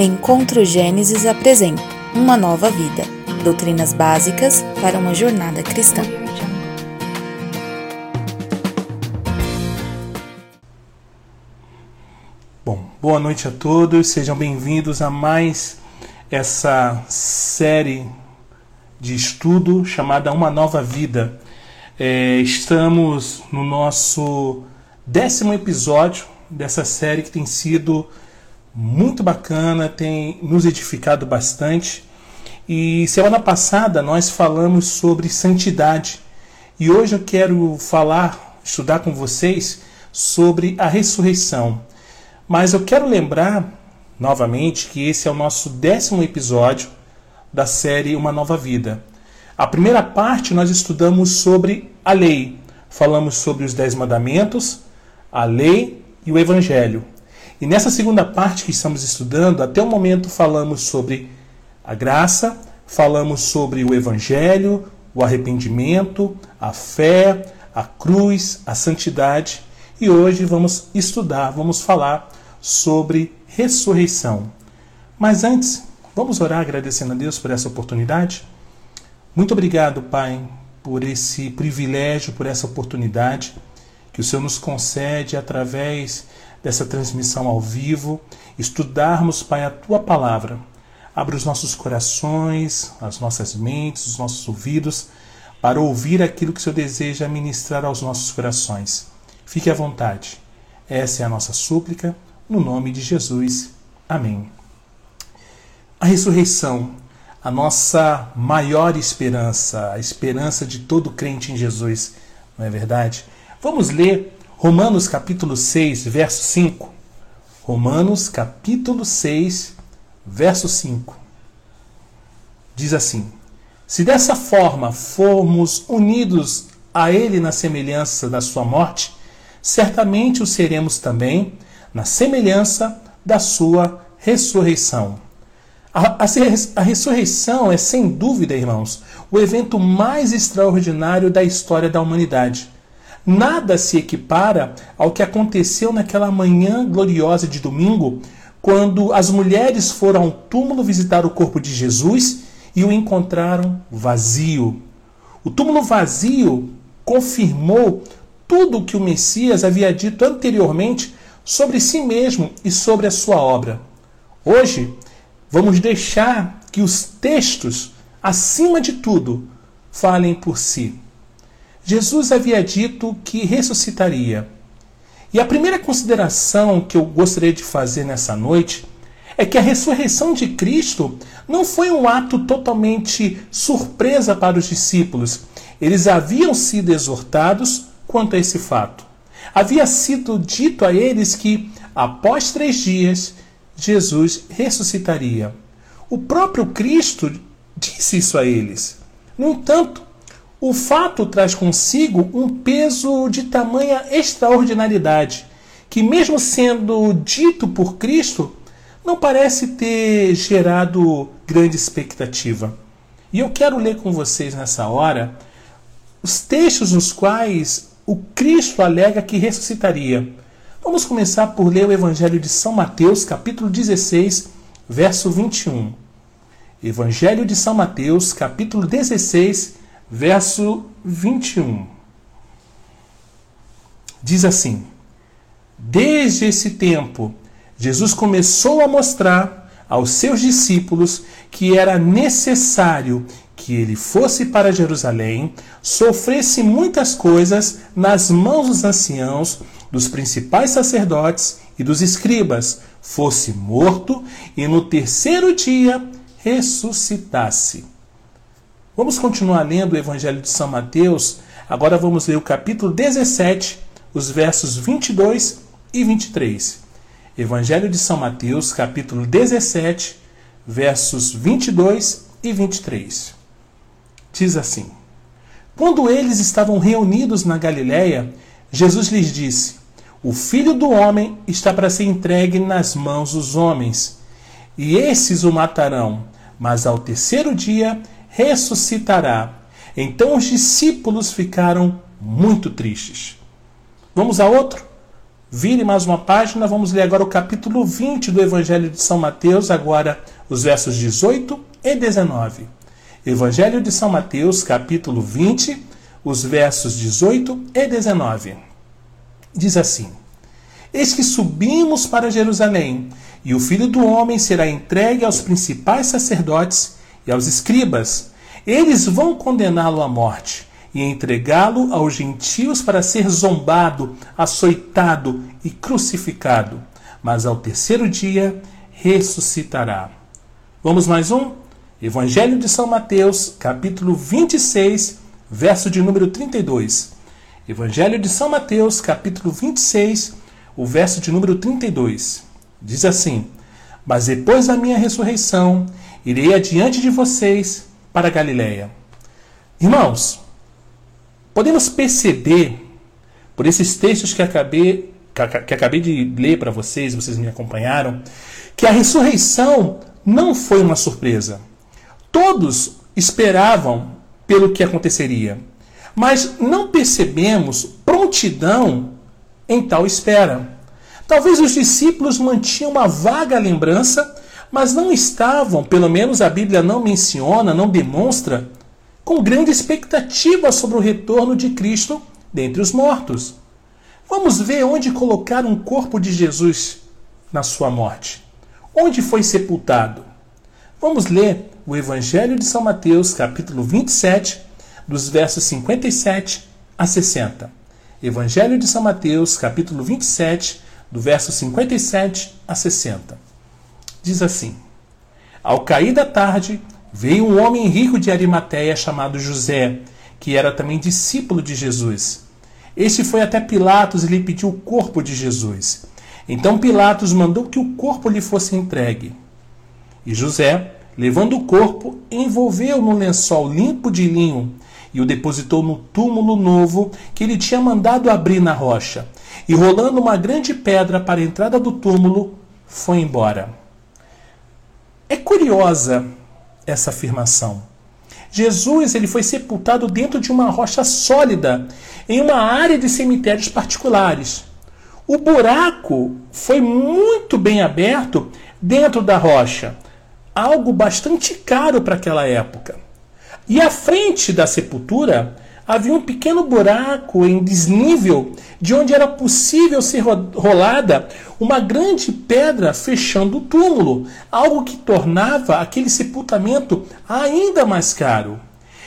Encontro Gênesis apresenta Uma Nova Vida Doutrinas Básicas para uma Jornada Cristã. Bom, boa noite a todos, sejam bem-vindos a mais essa série de estudo chamada Uma Nova Vida. É, estamos no nosso décimo episódio dessa série que tem sido muito bacana, tem nos edificado bastante. E semana passada nós falamos sobre santidade e hoje eu quero falar, estudar com vocês sobre a ressurreição. Mas eu quero lembrar novamente que esse é o nosso décimo episódio da série Uma Nova Vida. A primeira parte nós estudamos sobre a lei, falamos sobre os dez mandamentos, a lei e o evangelho. E nessa segunda parte que estamos estudando, até o momento falamos sobre a graça, falamos sobre o evangelho, o arrependimento, a fé, a cruz, a santidade. E hoje vamos estudar, vamos falar sobre ressurreição. Mas antes, vamos orar agradecendo a Deus por essa oportunidade? Muito obrigado, Pai, por esse privilégio, por essa oportunidade que o Senhor nos concede através dessa transmissão ao vivo, estudarmos, Pai, a tua palavra. Abra os nossos corações, as nossas mentes, os nossos ouvidos, para ouvir aquilo que o Senhor deseja ministrar aos nossos corações. Fique à vontade. Essa é a nossa súplica, no nome de Jesus. Amém. A ressurreição, a nossa maior esperança, a esperança de todo crente em Jesus, não é verdade? Vamos ler Romanos capítulo 6, verso 5. Romanos capítulo 6, verso 5. Diz assim: Se dessa forma formos unidos a Ele na semelhança da Sua morte, certamente o seremos também na semelhança da Sua ressurreição. A, a, a, ressurreição é, sem dúvida, irmãos, o evento mais extraordinário da história da humanidade. Nada se equipara ao que aconteceu naquela manhã gloriosa de domingo, quando as mulheres foram ao túmulo visitar o corpo de Jesus e o encontraram vazio. O túmulo vazio confirmou tudo o que o Messias havia dito anteriormente sobre si mesmo e sobre a sua obra. Hoje, vamos deixar que os textos, acima de tudo, falem por si. Jesus havia dito que ressuscitaria. E a primeira consideração que eu gostaria de fazer nessa noite é que a ressurreição de Cristo não foi um ato totalmente surpresa para os discípulos. Eles haviam sido exortados quanto a esse fato. Havia sido dito a eles que, após três dias, Jesus ressuscitaria. O próprio Cristo disse isso a eles. No entanto, o fato traz consigo um peso de tamanha extraordinariedade, que, mesmo sendo dito por Cristo, não parece ter gerado grande expectativa. E eu quero ler com vocês nessa hora os textos nos quais o Cristo alega que ressuscitaria. Vamos começar por ler o Evangelho de São Mateus, capítulo 16, verso 21. Evangelho de São Mateus, capítulo 16, verso 21. Diz assim: Desde esse tempo, Jesus começou a mostrar aos seus discípulos que era necessário que ele fosse para Jerusalém, sofresse muitas coisas nas mãos dos anciãos, dos principais sacerdotes e dos escribas, fosse morto e no terceiro dia ressuscitasse. Vamos continuar lendo o Evangelho de São Mateus. Agora vamos ler o capítulo 17, os versos 22 e 23. Evangelho de São Mateus, capítulo 17, versos 22 e 23. Diz assim: Quando eles estavam reunidos na Galiléia, Jesus lhes disse: O filho do homem está para ser entregue nas mãos dos homens, e esses o matarão, mas ao terceiro dia ressuscitará. Então os discípulos ficaram muito tristes. Vamos a outro? Vire mais uma página, vamos ler agora o capítulo 20 do Evangelho de São Mateus, agora os versos 18 e 19. Evangelho de São Mateus, capítulo 20, os versos 18 e 19. Diz assim: Eis que subimos para Jerusalém, e o filho do homem será entregue aos principais sacerdotes e aos escribas. Eles vão condená-lo à morte e entregá-lo aos gentios para ser zombado, açoitado e crucificado. Mas ao terceiro dia ressuscitará. Vamos mais um? Evangelho de São Mateus, capítulo 26, verso de número 32. Evangelho de São Mateus, capítulo 26, o verso de número 32. Diz assim: Mas depois da minha ressurreição, irei adiante de vocês para Galiléia. Irmãos, Podemos perceber, por esses textos que acabei, que acabei de ler para vocês, vocês me acompanharam, que a ressurreição não foi uma surpresa. Todos esperavam pelo que aconteceria, mas não percebemos prontidão em tal espera. Talvez os discípulos mantinham uma vaga lembrança, mas não estavam, pelo menos a Bíblia não menciona, não demonstra, com grande expectativa sobre o retorno de Cristo dentre os mortos. Vamos ver onde colocaram o corpo de Jesus na sua morte. Onde foi sepultado? Vamos ler o Evangelho de São Mateus, capítulo 27, dos versos 57 a 60. Evangelho de São Mateus, capítulo 27, do verso 57 a 60. Diz assim: Ao cair da tarde, veio um homem rico de Arimateia chamado José, que era também discípulo de Jesus. Este foi até Pilatos e lhe pediu o corpo de Jesus. Então Pilatos mandou que o corpo lhe fosse entregue. E José, levando o corpo, envolveu no lençol limpo de linho e o depositou no túmulo novo que ele tinha mandado abrir na rocha. E rolando uma grande pedra para a entrada do túmulo, foi embora. É curiosa essa afirmação. Jesus ele foi sepultado dentro de uma rocha sólida, em uma área de cemitérios particulares. O buraco foi muito bem aberto dentro da rocha, algo bastante caro para aquela época. E à frente da sepultura havia um pequeno buraco em desnível, de onde era possível ser rolada uma grande pedra fechando o túmulo, algo que tornava aquele sepultamento ainda mais caro.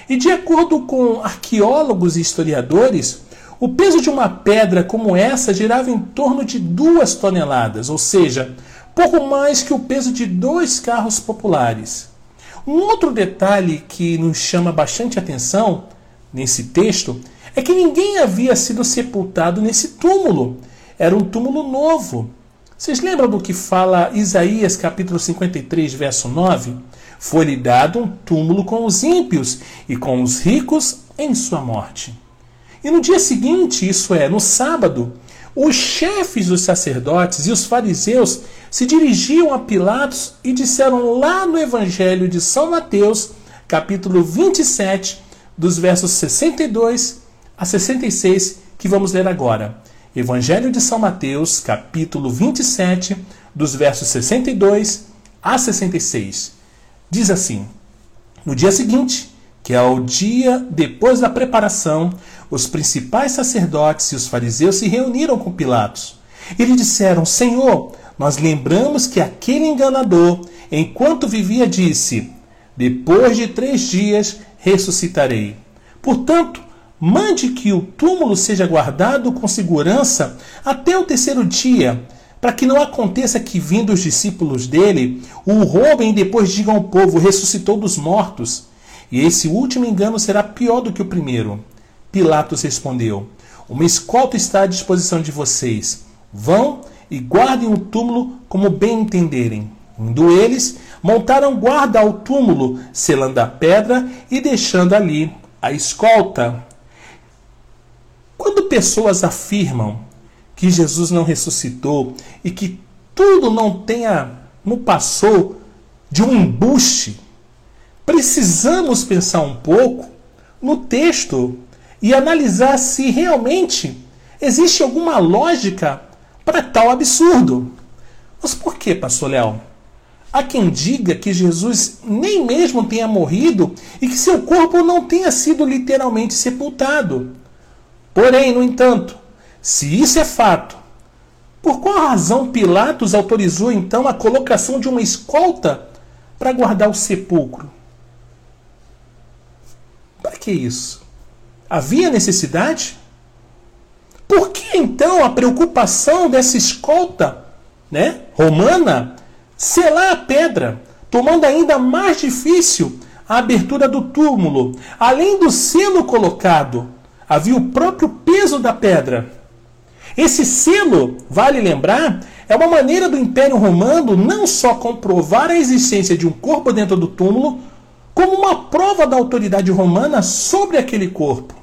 E de acordo com arqueólogos e historiadores, o peso de uma pedra como essa girava em torno de duas toneladas, ou seja, pouco mais que o peso de dois carros populares. Um outro detalhe que nos chama bastante atenção nesse texto é que ninguém havia sido sepultado nesse túmulo. Era um túmulo novo. Vocês lembram do que fala Isaías capítulo 53, verso 9? Foi-lhe dado um túmulo com os ímpios e com os ricos em sua morte. E no dia seguinte, isso é, no sábado, os chefes dos sacerdotes e os fariseus se dirigiam a Pilatos e disseram lá no Evangelho de São Mateus, capítulo 27, dos versos 62 a 66, que vamos ler agora. Evangelho de São Mateus, capítulo 27, dos versos 62 a 66. Diz assim: No dia seguinte, que é o dia depois da preparação, os principais sacerdotes e os fariseus se reuniram com Pilatos. E lhe disseram: Senhor, nós lembramos que aquele enganador, enquanto vivia, disse: Depois de três dias ressuscitarei. Portanto, mande que o túmulo seja guardado com segurança até o terceiro dia, para que não aconteça que, vindo os discípulos dele, o roubem e depois digam ao povo: ressuscitou dos mortos. E esse último engano será pior do que o primeiro. Pilatos respondeu: Uma escolta está à disposição de vocês. Vão e guardem o túmulo como bem entenderem. Indo eles, montaram guarda ao túmulo, selando a pedra e deixando ali a escolta. Quando pessoas afirmam que Jesus não ressuscitou e que tudo não tenha, não passou de um embuste, precisamos pensar um pouco no texto e analisar se realmente existe alguma lógica para tal absurdo. Mas por que, pastor Léo? Há quem diga que Jesus nem mesmo tenha morrido e que seu corpo não tenha sido literalmente sepultado. Porém, no entanto, se isso é fato, por qual razão Pilatos autorizou então a colocação de uma escolta para guardar o sepulcro? Para que isso? Havia necessidade? Por que então a preocupação dessa escolta né, romana selar a pedra, tomando ainda mais difícil a abertura do túmulo? Além do selo colocado, havia o próprio peso da pedra. Esse selo, vale lembrar, é uma maneira do Império Romano não só comprovar a existência de um corpo dentro do túmulo, como uma prova da autoridade romana sobre aquele corpo.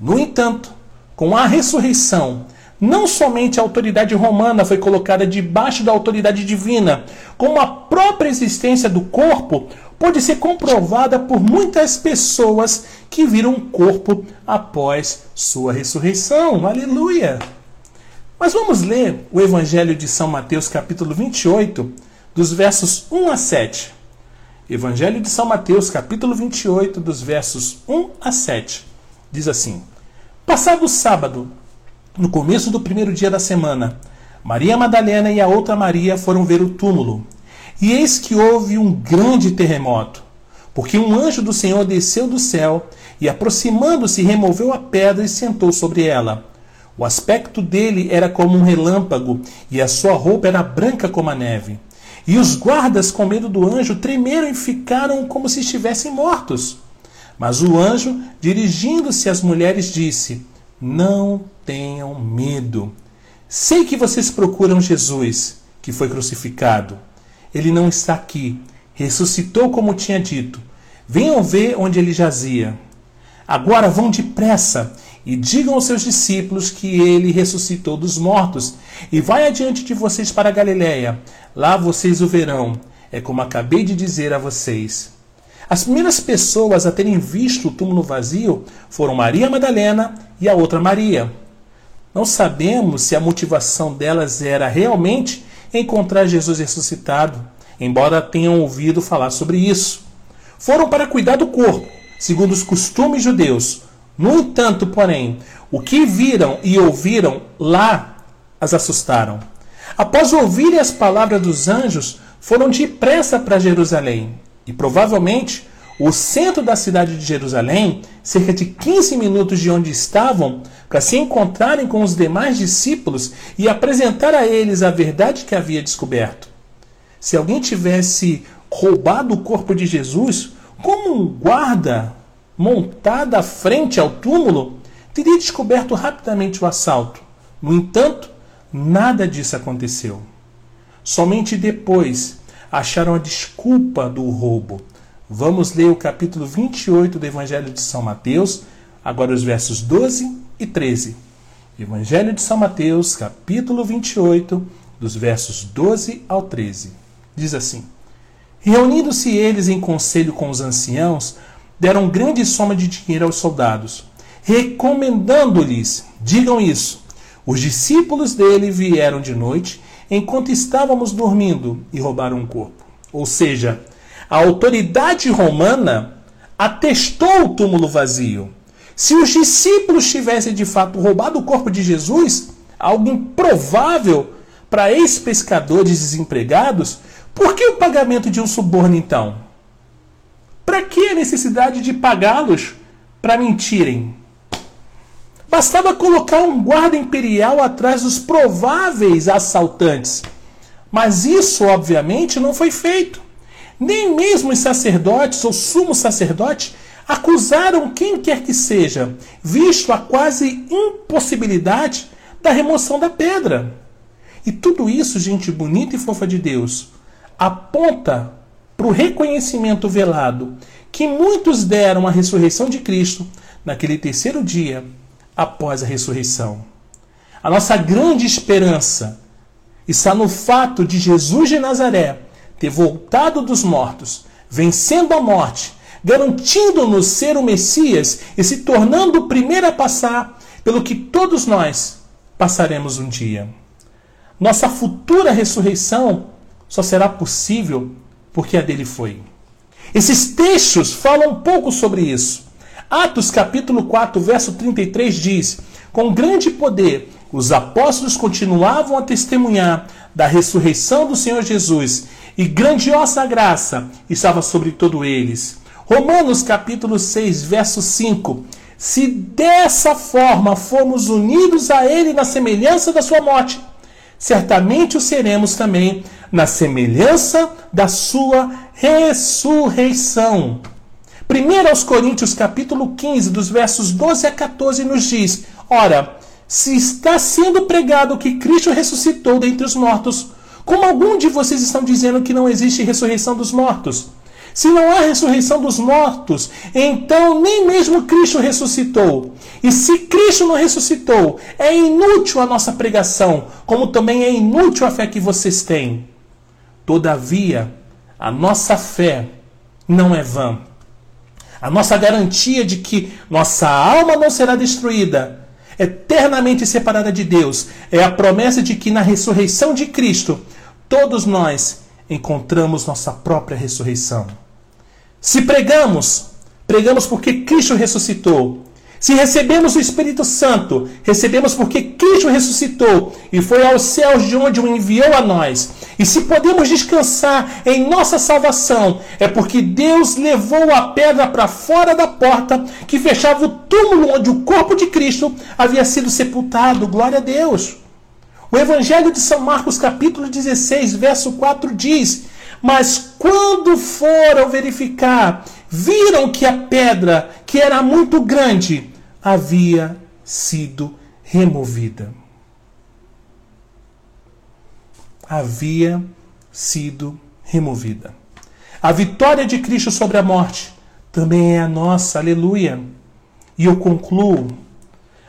No entanto, com a ressurreição, não somente a autoridade romana foi colocada debaixo da autoridade divina, como a própria existência do corpo pode ser comprovada por muitas pessoas que viram o corpo após sua ressurreição. Aleluia! Mas vamos ler o Evangelho de São Mateus, capítulo 28, dos versos 1 a 7. Evangelho de São Mateus, capítulo 28, dos versos 1 a 7. Diz assim: Passado o sábado, no começo do primeiro dia da semana, Maria Madalena e a outra Maria foram ver o túmulo. E eis que houve um grande terremoto, porque um anjo do Senhor desceu do céu e, aproximando-se, removeu a pedra e sentou sobre ela. O aspecto dele era como um relâmpago e a sua roupa era branca como a neve. E os guardas, com medo do anjo, tremeram e ficaram como se estivessem mortos. Mas o anjo, dirigindo-se às mulheres, disse: Não tenham medo. Sei que vocês procuram Jesus, que foi crucificado. Ele não está aqui. Ressuscitou como tinha dito. Venham ver onde ele jazia. Agora vão depressa e digam aos seus discípulos que ele ressuscitou dos mortos e vai adiante de vocês para Galiléia. Lá vocês o verão. É como acabei de dizer a vocês. As primeiras pessoas a terem visto o túmulo vazio foram Maria Madalena e a outra Maria. Não sabemos se a motivação delas era realmente encontrar Jesus ressuscitado, embora tenham ouvido falar sobre isso. Foram para cuidar do corpo, segundo os costumes judeus. No entanto, porém, o que viram e ouviram lá as assustaram. Após ouvirem as palavras dos anjos, foram depressa para Jerusalém. E provavelmente o centro da cidade de Jerusalém, cerca de 15 minutos de onde estavam, para se encontrarem com os demais discípulos e apresentar a eles a verdade que havia descoberto. Se alguém tivesse roubado o corpo de Jesus, como um guarda montado à frente ao túmulo, teria descoberto rapidamente o assalto. No entanto, nada disso aconteceu. Somente depois acharam a desculpa do roubo. Vamos ler o capítulo 28 do Evangelho de São Mateus, agora os versos 12 e 13. Evangelho de São Mateus, capítulo 28, dos versos 12 ao 13. Diz assim: Reunindo-se eles em conselho com os anciãos, deram grande soma de dinheiro aos soldados, recomendando-lhes: digam isso. Os discípulos dele vieram de noite, enquanto estávamos dormindo, e roubaram o corpo. Ou seja, a autoridade romana atestou o túmulo vazio. Se os discípulos tivessem de fato roubado o corpo de Jesus, algo improvável para ex-pescadores desempregados, por que o pagamento de um suborno então? Para que a necessidade de pagá-los para mentirem? Bastava colocar um guarda imperial atrás dos prováveis assaltantes. Mas isso, obviamente, não foi feito. Nem mesmo os sacerdotes ou sumo sacerdote acusaram quem quer que seja, visto a quase impossibilidade da remoção da pedra. E tudo isso, gente bonita e fofa de Deus, aponta para o reconhecimento velado que muitos deram à ressurreição de Cristo naquele terceiro dia após a ressurreição. A nossa grande esperança está no fato de Jesus de Nazaré ter voltado dos mortos, vencendo a morte garantindo-nos ser o Messias e se tornando o primeiro a passar pelo que todos nós passaremos um dia. Nossa futura ressurreição só será possível porque a dele foi. Esses textos falam um pouco sobre isso. Atos capítulo 4, verso 33 diz: Com grande poder os apóstolos continuavam a testemunhar da ressurreição do Senhor Jesus, e grandiosa graça estava sobre todos eles. Romanos capítulo 6, verso 5. Se dessa forma formos unidos a ele na semelhança da sua morte, certamente o seremos também na semelhança da sua ressurreição. 1 aos Coríntios capítulo 15, dos versos 12 a 14 nos diz: Ora, se está sendo pregado que Cristo ressuscitou dentre os mortos, como algum de vocês estão dizendo que não existe ressurreição dos mortos? Se não há ressurreição dos mortos, então nem mesmo Cristo ressuscitou. E se Cristo não ressuscitou, é inútil a nossa pregação, como também é inútil a fé que vocês têm. Todavia, a nossa fé não é vã. A nossa garantia de que nossa alma não será destruída, eternamente separada de Deus, é a promessa de que na ressurreição de Cristo, todos nós encontramos nossa própria ressurreição. Se pregamos, pregamos porque Cristo ressuscitou. Se recebemos o Espírito Santo, recebemos porque Cristo ressuscitou e foi aos céus de onde o enviou a nós. E se podemos descansar em nossa salvação, é porque Deus levou a pedra para fora da porta que fechava o túmulo onde o corpo de Cristo havia sido sepultado. Glória a Deus. O Evangelho de São Marcos, capítulo 16, verso 4 diz: mas quando foram verificar, viram que a pedra, que era muito grande, havia sido removida. Havia sido removida. A vitória de Cristo sobre a morte também é a nossa, aleluia. E eu concluo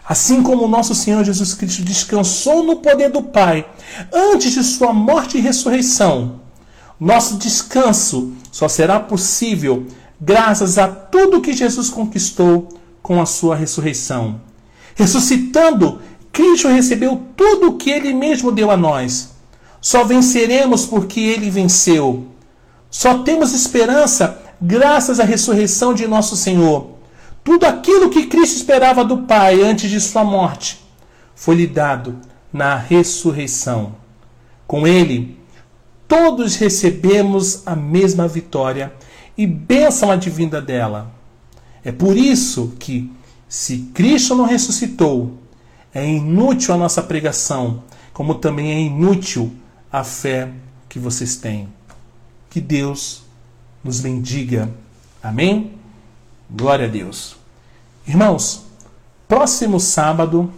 Assim como o nosso Senhor Jesus Cristo descansou no poder do Pai antes de sua morte e ressurreição, nosso descanso só será possível graças a tudo que Jesus conquistou com a sua ressurreição. Ressuscitando, Cristo recebeu tudo o que ele mesmo deu a nós. Só venceremos porque ele venceu. Só temos esperança graças à ressurreição de nosso Senhor. Tudo aquilo que Cristo esperava do Pai antes de sua morte foi-lhe dado na ressurreição. Com ele, todos recebemos a mesma vitória e bênção advinda dela. É por isso que, se Cristo não ressuscitou, é inútil a nossa pregação, como também é inútil a fé que vocês têm. Que Deus nos bendiga. Amém? Glória a Deus. Irmãos, próximo sábado,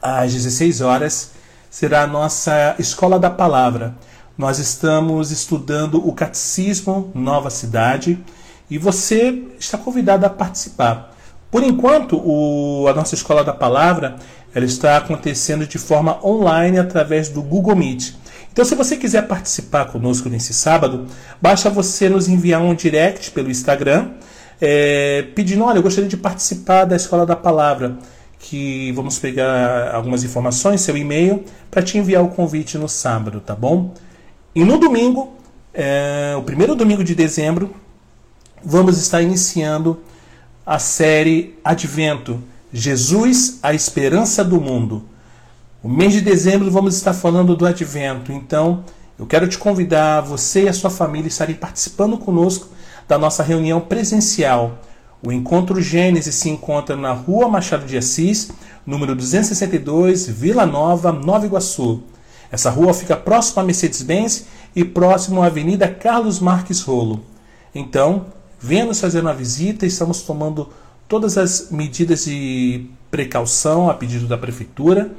às 16 horas, será a nossa Escola da Palavra nós estamos estudando o Catecismo Nova Cidade e você está convidado a participar. Por enquanto, o, a nossa Escola da Palavra ela está acontecendo de forma online através do Google Meet. Então, se você quiser participar conosco nesse sábado, basta você nos enviar um direct pelo Instagram, é, pedindo: olha, eu gostaria de participar da Escola da Palavra. Que vamos pegar algumas informações, seu e-mail, para te enviar o convite no sábado, tá bom? E no domingo, é, o primeiro domingo de dezembro, vamos estar iniciando a série Advento Jesus, a esperança do mundo. O mês de dezembro vamos estar falando do Advento, então eu quero te convidar, você e a sua família, estarem participando conosco da nossa reunião presencial. O Encontro Gênesis se encontra na Rua Machado de Assis, número 262, Vila Nova, Nova Iguaçu. Essa rua fica próximo à Mercedes-Benz e próximo à Avenida Carlos Marques Rolo. Então, venha nos fazer uma visita, estamos tomando todas as medidas de precaução a pedido da prefeitura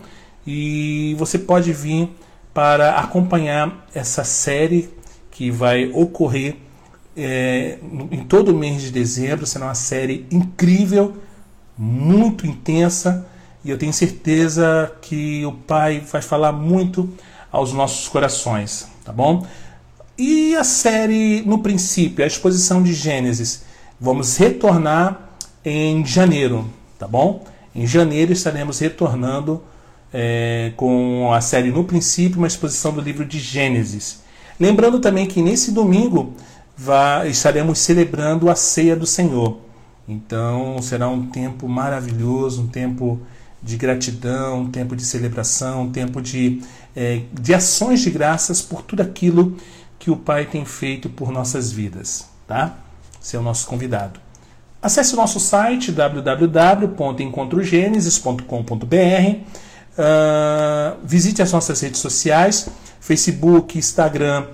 e você pode vir para acompanhar essa série que vai ocorrer é, em todo o mês de dezembro. Será uma série incrível, muito intensa e eu tenho certeza que o Pai vai falar muito aos nossos corações, tá bom? E a série, no princípio, a exposição de Gênesis, vamos retornar em janeiro, tá bom? Em janeiro estaremos retornando é, com a série No Princípio, uma exposição do livro de Gênesis. Lembrando também que nesse domingo estaremos celebrando a ceia do Senhor. Então será um tempo maravilhoso, um tempo de gratidão, um tempo de celebração, um tempo de, é, de ações de graças por tudo aquilo que o Pai tem feito por nossas vidas. Tá? Você é o nosso convidado. Acesse o nosso site www.encontrogenesis.com.br. Uh, visite as nossas redes sociais, Facebook, Instagram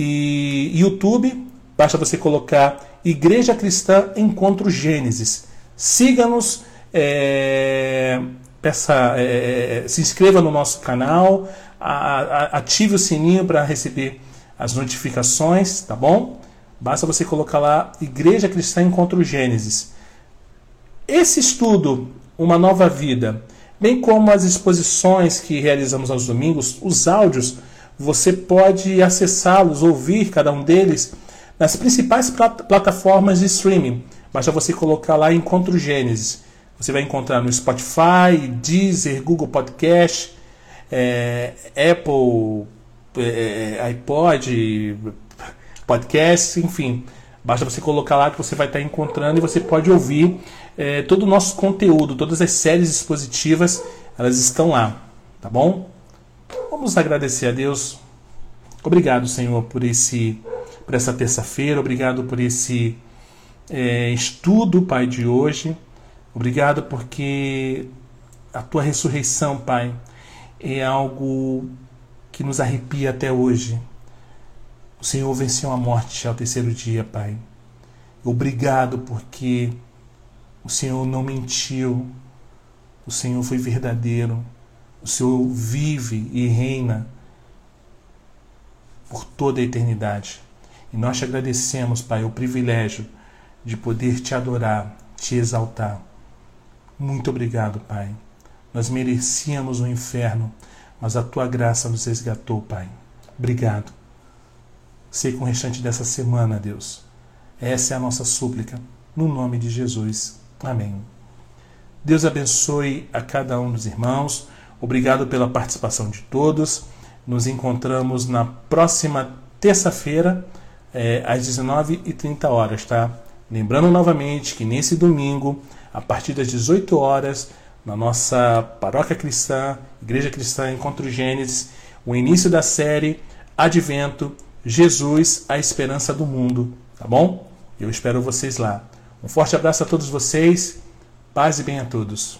e YouTube. Basta você colocar Igreja Cristã Encontro Gênesis. Siga-nos, é, peça, é, se inscreva no nosso canal, a, a, ative o sininho para receber as notificações, tá bom? Basta você colocar lá Igreja Cristã Encontro Gênesis. Esse estudo, Uma Nova Vida, bem como as exposições que realizamos aos domingos, os áudios, você pode acessá-los, ouvir cada um deles nas principais plat plataformas de streaming. Basta você colocar lá Encontro Gênesis. Você vai encontrar no Spotify, Deezer, Google Podcast, é, Apple, é, iPod, podcast, enfim. Basta você colocar lá que você vai estar encontrando e você pode ouvir é, todo o nosso conteúdo, todas as séries expositivas, elas estão lá, tá bom? Vamos agradecer a Deus. Obrigado, Senhor, por esse, por essa terça-feira. Obrigado por esse é, estudo, Pai, de hoje. Obrigado porque a tua ressurreição, Pai, é algo que nos arrepia até hoje. O Senhor venceu a morte ao terceiro dia, Pai. Obrigado porque o Senhor não mentiu. O Senhor foi verdadeiro. O Senhor vive e reina por toda a eternidade. E nós te agradecemos, Pai, o privilégio de poder te adorar, te exaltar. Muito obrigado, Pai. Nós merecíamos o inferno, mas a tua graça nos resgatou, Pai. Obrigado. Sei com o restante dessa semana, Deus. Essa é a nossa súplica, no nome de Jesus. Amém. Deus abençoe a cada um dos irmãos. Obrigado pela participação de todos. Nos encontramos na próxima terça-feira, é, às 19h30 horas, tá? Lembrando novamente que nesse domingo, a partir das 18 horas, na nossa paróquia cristã, Igreja Cristã Encontro Gênesis, o início da série Advento Jesus, a esperança do mundo, tá bom? Eu espero vocês lá. Um forte abraço a todos vocês, paz e bem a todos.